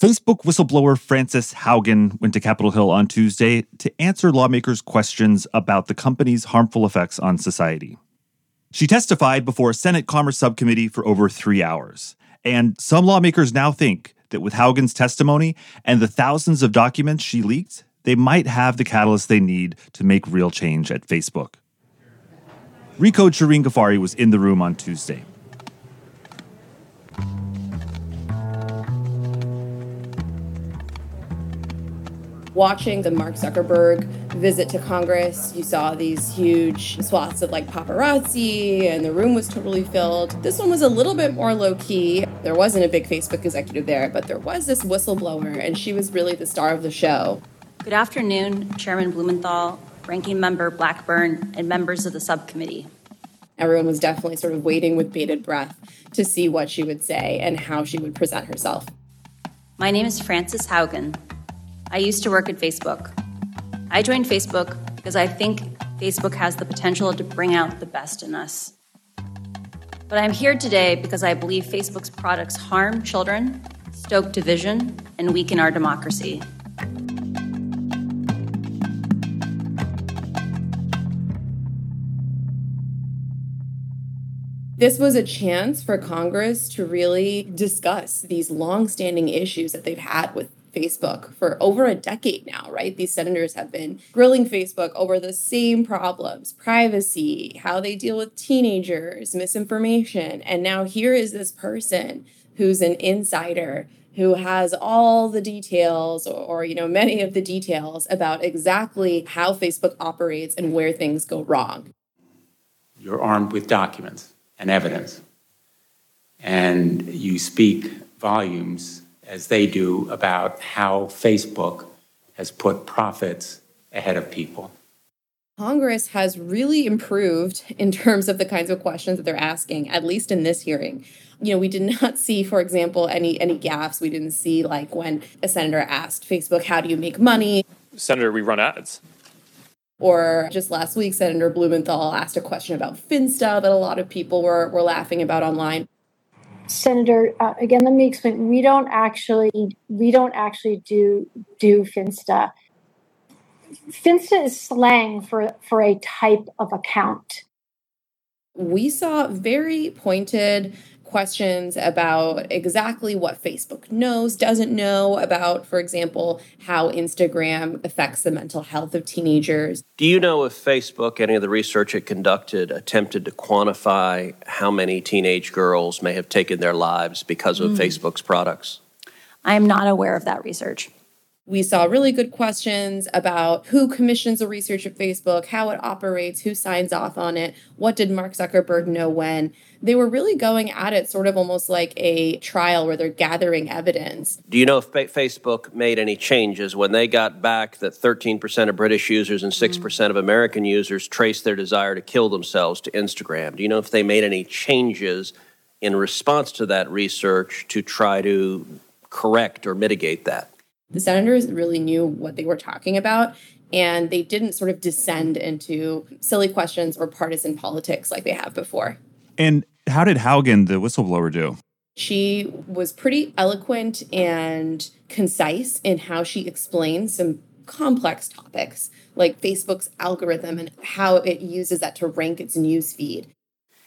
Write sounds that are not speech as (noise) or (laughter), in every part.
Facebook whistleblower Frances Haugen went to Capitol Hill on Tuesday to answer lawmakers' questions about the company's harmful effects on society. She testified before a Senate Commerce Subcommittee for over three hours. And some lawmakers now think that with Haugen's testimony and the thousands of documents she leaked, they might have the catalyst they need to make real change at Facebook. Shireen Ghaffari was in the room on Tuesday. Watching the Mark Zuckerberg visit to Congress, you saw these huge swaths of like paparazzi, and the room was totally filled. This one was a little bit more low key. There wasn't a big Facebook executive there, but there was this whistleblower, and she was really the star of the show. Good afternoon, Chairman Blumenthal, Ranking Member Blackburn, and members of the subcommittee. Everyone was definitely sort of waiting with bated breath to see what she would say and how she would present herself. My name is Frances Haugen. I used to work at Facebook. I joined Facebook because I think Facebook has the potential to bring out the best in us. But I'm here today because I believe Facebook's products harm children, stoke division, and weaken our democracy. This was a chance for Congress to really discuss these long-standing issues that they've had with Facebook for over a decade now, right? These senators have been grilling Facebook over the same problems privacy, how they deal with teenagers, misinformation. And now here is this person who's an insider who has all the details or, or, you know many of the details about exactly how Facebook operates and where things go wrong. You're armed with documents and evidence and you speak volumes as they do about how Facebook has put profits ahead of people. Congress has really improved in terms of the kinds of questions that they're asking, at least in this hearing. You know, we did not (laughs) see, for example, any any gaps. We didn't see like when a senator asked Facebook, "How do you make money?" Senator, we run ads. Or just last week, Senator Blumenthal asked a question about Finsta that a lot of people were, were laughing about online. Senator, uh, again, let me explain. We don't actually we don't actually do do Finsta. Finsta is slang for for a type of account. We saw very pointed questions about exactly what Facebook knows, doesn't know about, for example, how Instagram affects the mental health of teenagers. Do you know if Facebook, any of the research it conducted, attempted to quantify how many teenage girls may have taken their lives because of mm. Facebook's products? I am not aware of that research. We saw really good questions about who commissions the research at Facebook, how it operates, who signs off on it, what did Mark Zuckerberg know when. They were really going at it sort of almost like a trial where they're gathering evidence. Do you know if Facebook made any changes when they got back that 13% of British users and 6% mm-hmm. of American users traced their desire to kill themselves to Instagram? Do you know if they made any changes in response to that research to try to correct or mitigate that? The senators really knew what they were talking about, and they didn't sort of descend into silly questions or partisan politics like they have before. And how did Haugen, the whistleblower, do? She was pretty eloquent and concise in how she explained some complex topics like Facebook's algorithm and how it uses that to rank its news feed.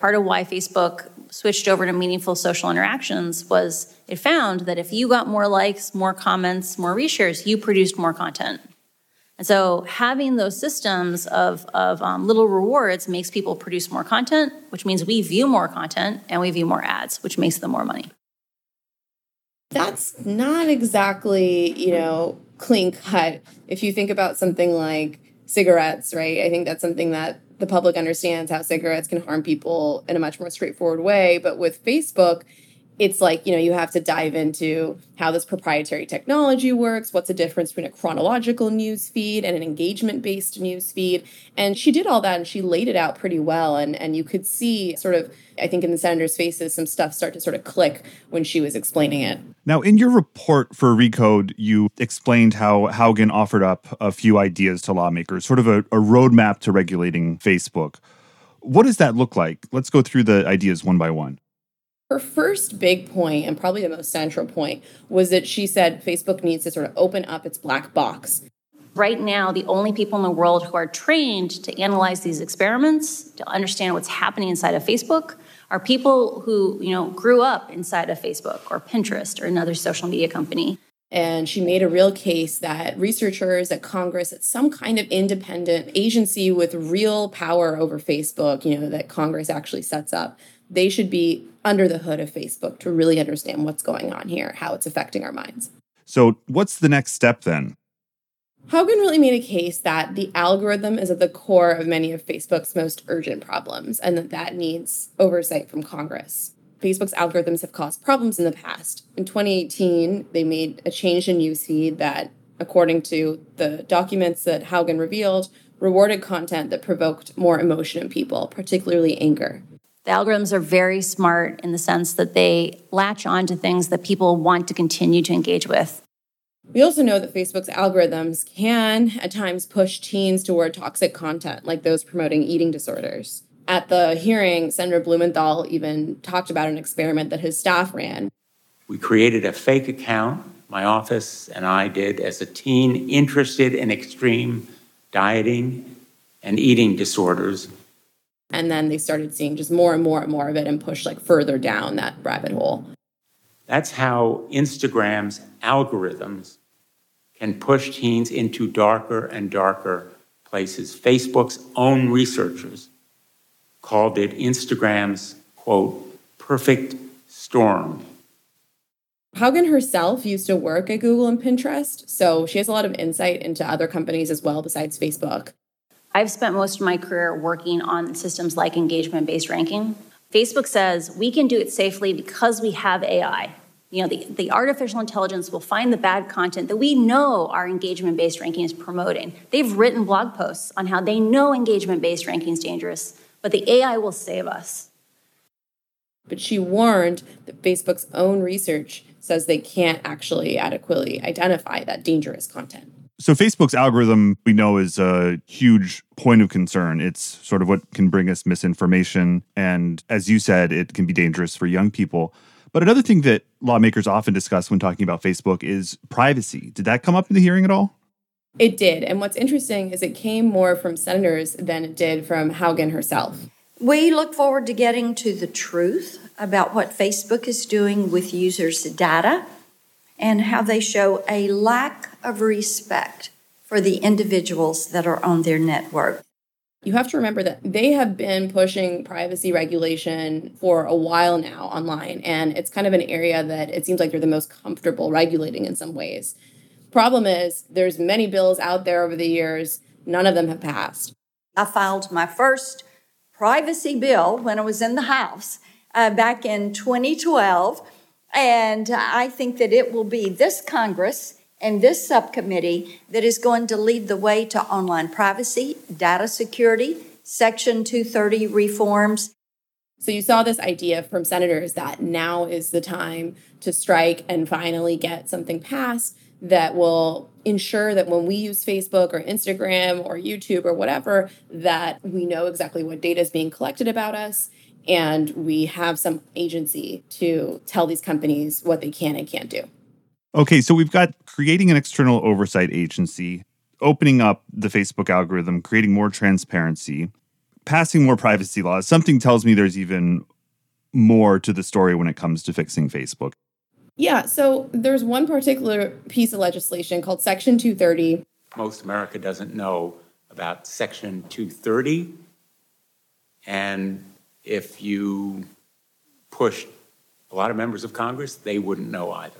Part of why Facebook switched over to meaningful social interactions was it found that if you got more likes, more comments, more reshares, you produced more content. And so having those systems of, of um, little rewards makes people produce more content, which means we view more content and we view more ads, which makes them more money. That's not exactly, you know, clean cut. If you think about something like cigarettes, right? I think that's something that the public understands how cigarettes can harm people in a much more straightforward way. But with Facebook, it's like, you know, you have to dive into how this proprietary technology works, what's the difference between a chronological news feed and an engagement based news feed. And she did all that and she laid it out pretty well. And, and you could see sort of, I think, in the senator's faces, some stuff start to sort of click when she was explaining it. Now, in your report for Recode, you explained how Haugen offered up a few ideas to lawmakers, sort of a, a roadmap to regulating Facebook. What does that look like? Let's go through the ideas one by one. Her first big point, and probably the most central point, was that she said Facebook needs to sort of open up its black box. Right now, the only people in the world who are trained to analyze these experiments, to understand what's happening inside of Facebook, are people who, you know, grew up inside of Facebook or Pinterest or another social media company. And she made a real case that researchers at Congress, at some kind of independent agency with real power over Facebook, you know, that Congress actually sets up, they should be under the hood of Facebook to really understand what's going on here, how it's affecting our minds. So, what's the next step then? Haugen really made a case that the algorithm is at the core of many of Facebook's most urgent problems and that that needs oversight from Congress. Facebook's algorithms have caused problems in the past. In 2018, they made a change in newsfeed that, according to the documents that Haugen revealed, rewarded content that provoked more emotion in people, particularly anger. The algorithms are very smart in the sense that they latch on to things that people want to continue to engage with. We also know that Facebook's algorithms can at times push teens toward toxic content, like those promoting eating disorders. At the hearing, Senator Blumenthal even talked about an experiment that his staff ran. We created a fake account, my office and I did, as a teen interested in extreme dieting and eating disorders and then they started seeing just more and more and more of it and pushed like further down that rabbit hole. That's how Instagram's algorithms can push teens into darker and darker places. Facebook's own researchers called it Instagram's, quote, perfect storm. Haugen herself used to work at Google and Pinterest, so she has a lot of insight into other companies as well besides Facebook. I've spent most of my career working on systems like engagement based ranking. Facebook says we can do it safely because we have AI. You know, the, the artificial intelligence will find the bad content that we know our engagement based ranking is promoting. They've written blog posts on how they know engagement based ranking is dangerous, but the AI will save us. But she warned that Facebook's own research says they can't actually adequately identify that dangerous content. So Facebook's algorithm we know is a huge point of concern. It's sort of what can bring us misinformation and as you said it can be dangerous for young people. But another thing that lawmakers often discuss when talking about Facebook is privacy. Did that come up in the hearing at all? It did. And what's interesting is it came more from senators than it did from Haugen herself. We look forward to getting to the truth about what Facebook is doing with users' data and how they show a lack of respect for the individuals that are on their network. You have to remember that they have been pushing privacy regulation for a while now online, and it's kind of an area that it seems like they're the most comfortable regulating in some ways. Problem is, there's many bills out there over the years, none of them have passed. I filed my first privacy bill when I was in the House uh, back in 2012 and I think that it will be this Congress and this subcommittee that is going to lead the way to online privacy, data security, Section 230 reforms. So you saw this idea from senators that now is the time to strike and finally get something passed that will ensure that when we use Facebook or Instagram or YouTube or whatever, that we know exactly what data is being collected about us and we have some agency to tell these companies what they can and can't do. Okay, so we've got creating an external oversight agency, opening up the Facebook algorithm, creating more transparency, passing more privacy laws. Something tells me there's even more to the story when it comes to fixing Facebook. Yeah, so there's one particular piece of legislation called Section 230. Most America doesn't know about Section 230. And if you pushed a lot of members of Congress, they wouldn't know either.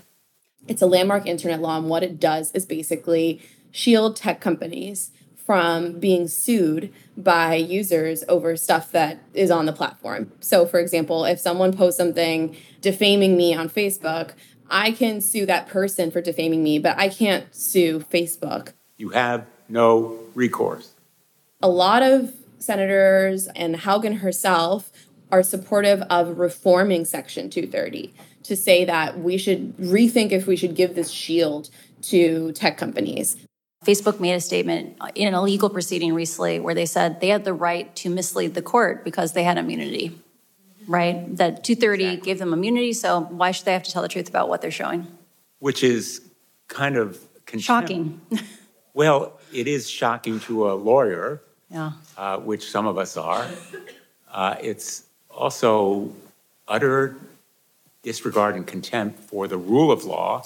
It's a landmark internet law, and what it does is basically shield tech companies from being sued by users over stuff that is on the platform. So, for example, if someone posts something defaming me on Facebook, I can sue that person for defaming me, but I can't sue Facebook. You have no recourse. A lot of senators and Haugen herself are supportive of reforming Section 230 to say that we should rethink if we should give this shield to tech companies. Facebook made a statement in a legal proceeding recently where they said they had the right to mislead the court because they had immunity, right? That 230 exactly. gave them immunity, so why should they have to tell the truth about what they're showing? Which is kind of shocking. (laughs) well, it is shocking to a lawyer, yeah. uh, which some of us are. Uh, it's also utter disregard and contempt for the rule of law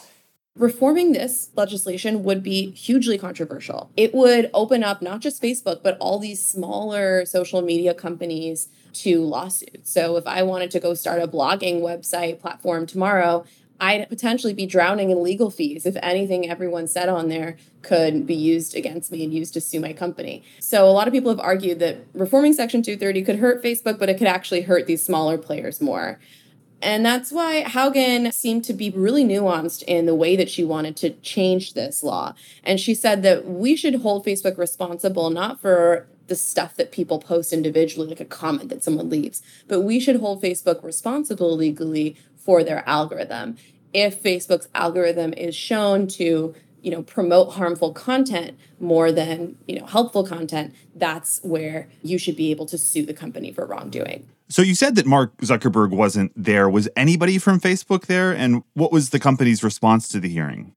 Reforming this legislation would be hugely controversial. It would open up not just Facebook, but all these smaller social media companies to lawsuits. So if I wanted to go start a blogging website platform tomorrow, I'd potentially be drowning in legal fees if anything everyone said on there could be used against me and used to sue my company. So a lot of people have argued that reforming Section 230 could hurt Facebook, but it could actually hurt these smaller players more. And that's why Haugen seemed to be really nuanced in the way that she wanted to change this law. And she said that we should hold Facebook responsible not for the stuff that people post individually, like a comment that someone leaves, but we should hold Facebook responsible legally for their algorithm. If Facebook's algorithm is shown to you know promote harmful content more than you know helpful content that's where you should be able to sue the company for wrongdoing. So you said that mark zuckerberg wasn't there. Was anybody from facebook there? And what was the company's response to the hearing?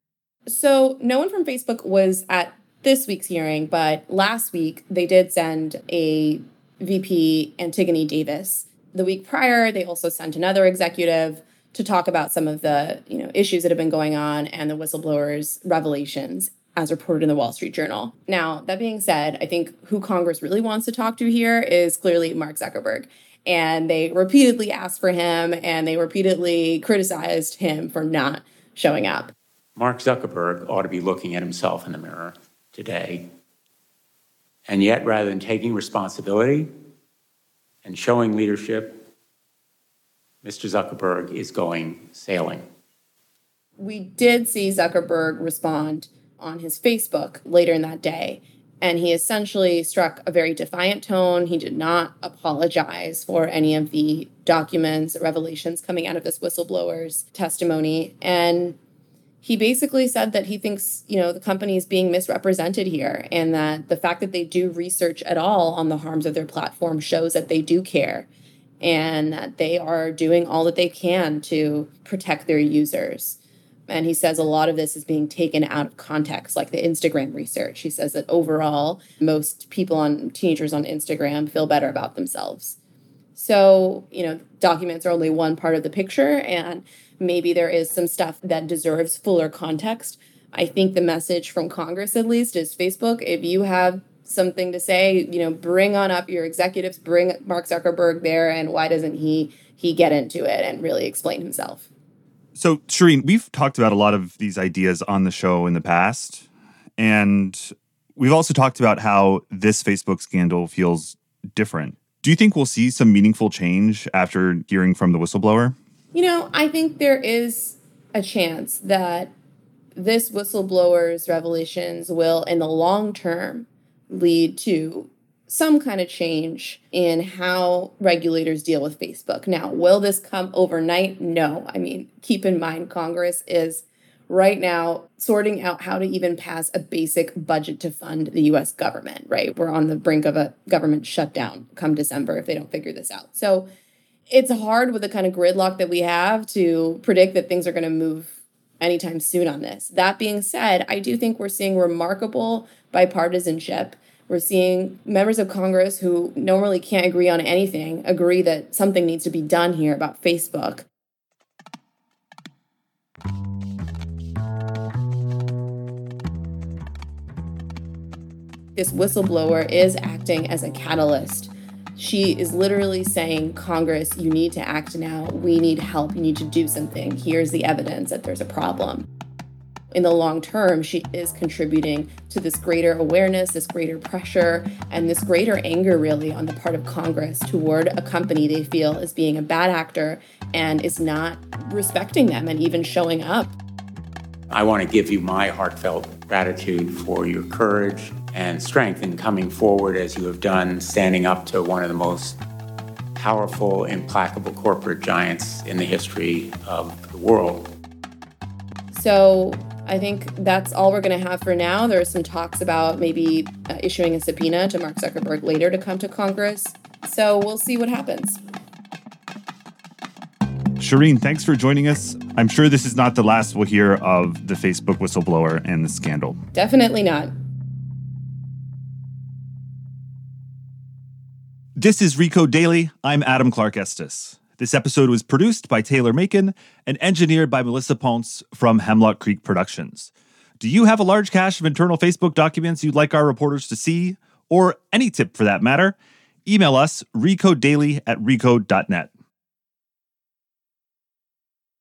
So no one from facebook was at this week's hearing but last week they did send a vp antigone davis. The week prior they also sent another executive to talk about some of the you know issues that have been going on and the whistleblowers revelations as reported in the Wall Street Journal. Now, that being said, I think who Congress really wants to talk to here is clearly Mark Zuckerberg. And they repeatedly asked for him and they repeatedly criticized him for not showing up. Mark Zuckerberg ought to be looking at himself in the mirror today. And yet, rather than taking responsibility and showing leadership Mr. Zuckerberg is going sailing. We did see Zuckerberg respond on his Facebook later in that day, and he essentially struck a very defiant tone. He did not apologize for any of the documents, revelations coming out of this whistleblower's testimony. And he basically said that he thinks, you know, the company is being misrepresented here and that the fact that they do research at all on the harms of their platform shows that they do care and that they are doing all that they can to protect their users. And he says a lot of this is being taken out of context, like the Instagram research. He says that overall, most people on teenagers on Instagram feel better about themselves. So, you know, documents are only one part of the picture, and maybe there is some stuff that deserves fuller context. I think the message from Congress, at least, is Facebook, if you have something to say, you know, bring on up your executives, bring Mark Zuckerberg there, and why doesn't he he get into it and really explain himself? So, Shireen, we've talked about a lot of these ideas on the show in the past, and we've also talked about how this Facebook scandal feels different. Do you think we'll see some meaningful change after hearing from the whistleblower? You know, I think there is a chance that this whistleblower's revelations will, in the long term, lead to some kind of change in how regulators deal with Facebook. Now, will this come overnight? No. I mean, keep in mind, Congress is right now sorting out how to even pass a basic budget to fund the US government, right? We're on the brink of a government shutdown come December if they don't figure this out. So it's hard with the kind of gridlock that we have to predict that things are going to move anytime soon on this. That being said, I do think we're seeing remarkable bipartisanship we're seeing members of Congress who normally can't agree on anything agree that something needs to be done here about Facebook. This whistleblower is acting as a catalyst. She is literally saying, Congress, you need to act now. We need help. You need to do something. Here's the evidence that there's a problem. in the long term, she is contributing to this greater awareness, this greater pressure, and this greater anger, really, on the part of Congress toward a company they feel is being a bad actor and is not respecting them and even showing up. I want to give you my heartfelt gratitude for your courage and strength in coming forward as you have done, standing up to one of the most powerful, implacable corporate giants in the history of the world. So I think that's all we're going to have for now. There are some talks about maybe uh, issuing a subpoena to Mark Zuckerberg later to come to Congress. So we'll see what happens. Shireen, thanks for joining us. I'm sure this is not the last we'll hear of the Facebook whistleblower and the scandal. Definitely not. This is Recode Daily. I'm Adam Clark Estes. This episode was produced by Taylor Macon and engineered by Melissa Ponce from Hemlock Creek Productions. Do you have a large cache of internal Facebook documents you'd like our reporters to see, or any tip for that matter? Email us, recodedaily at recode.net.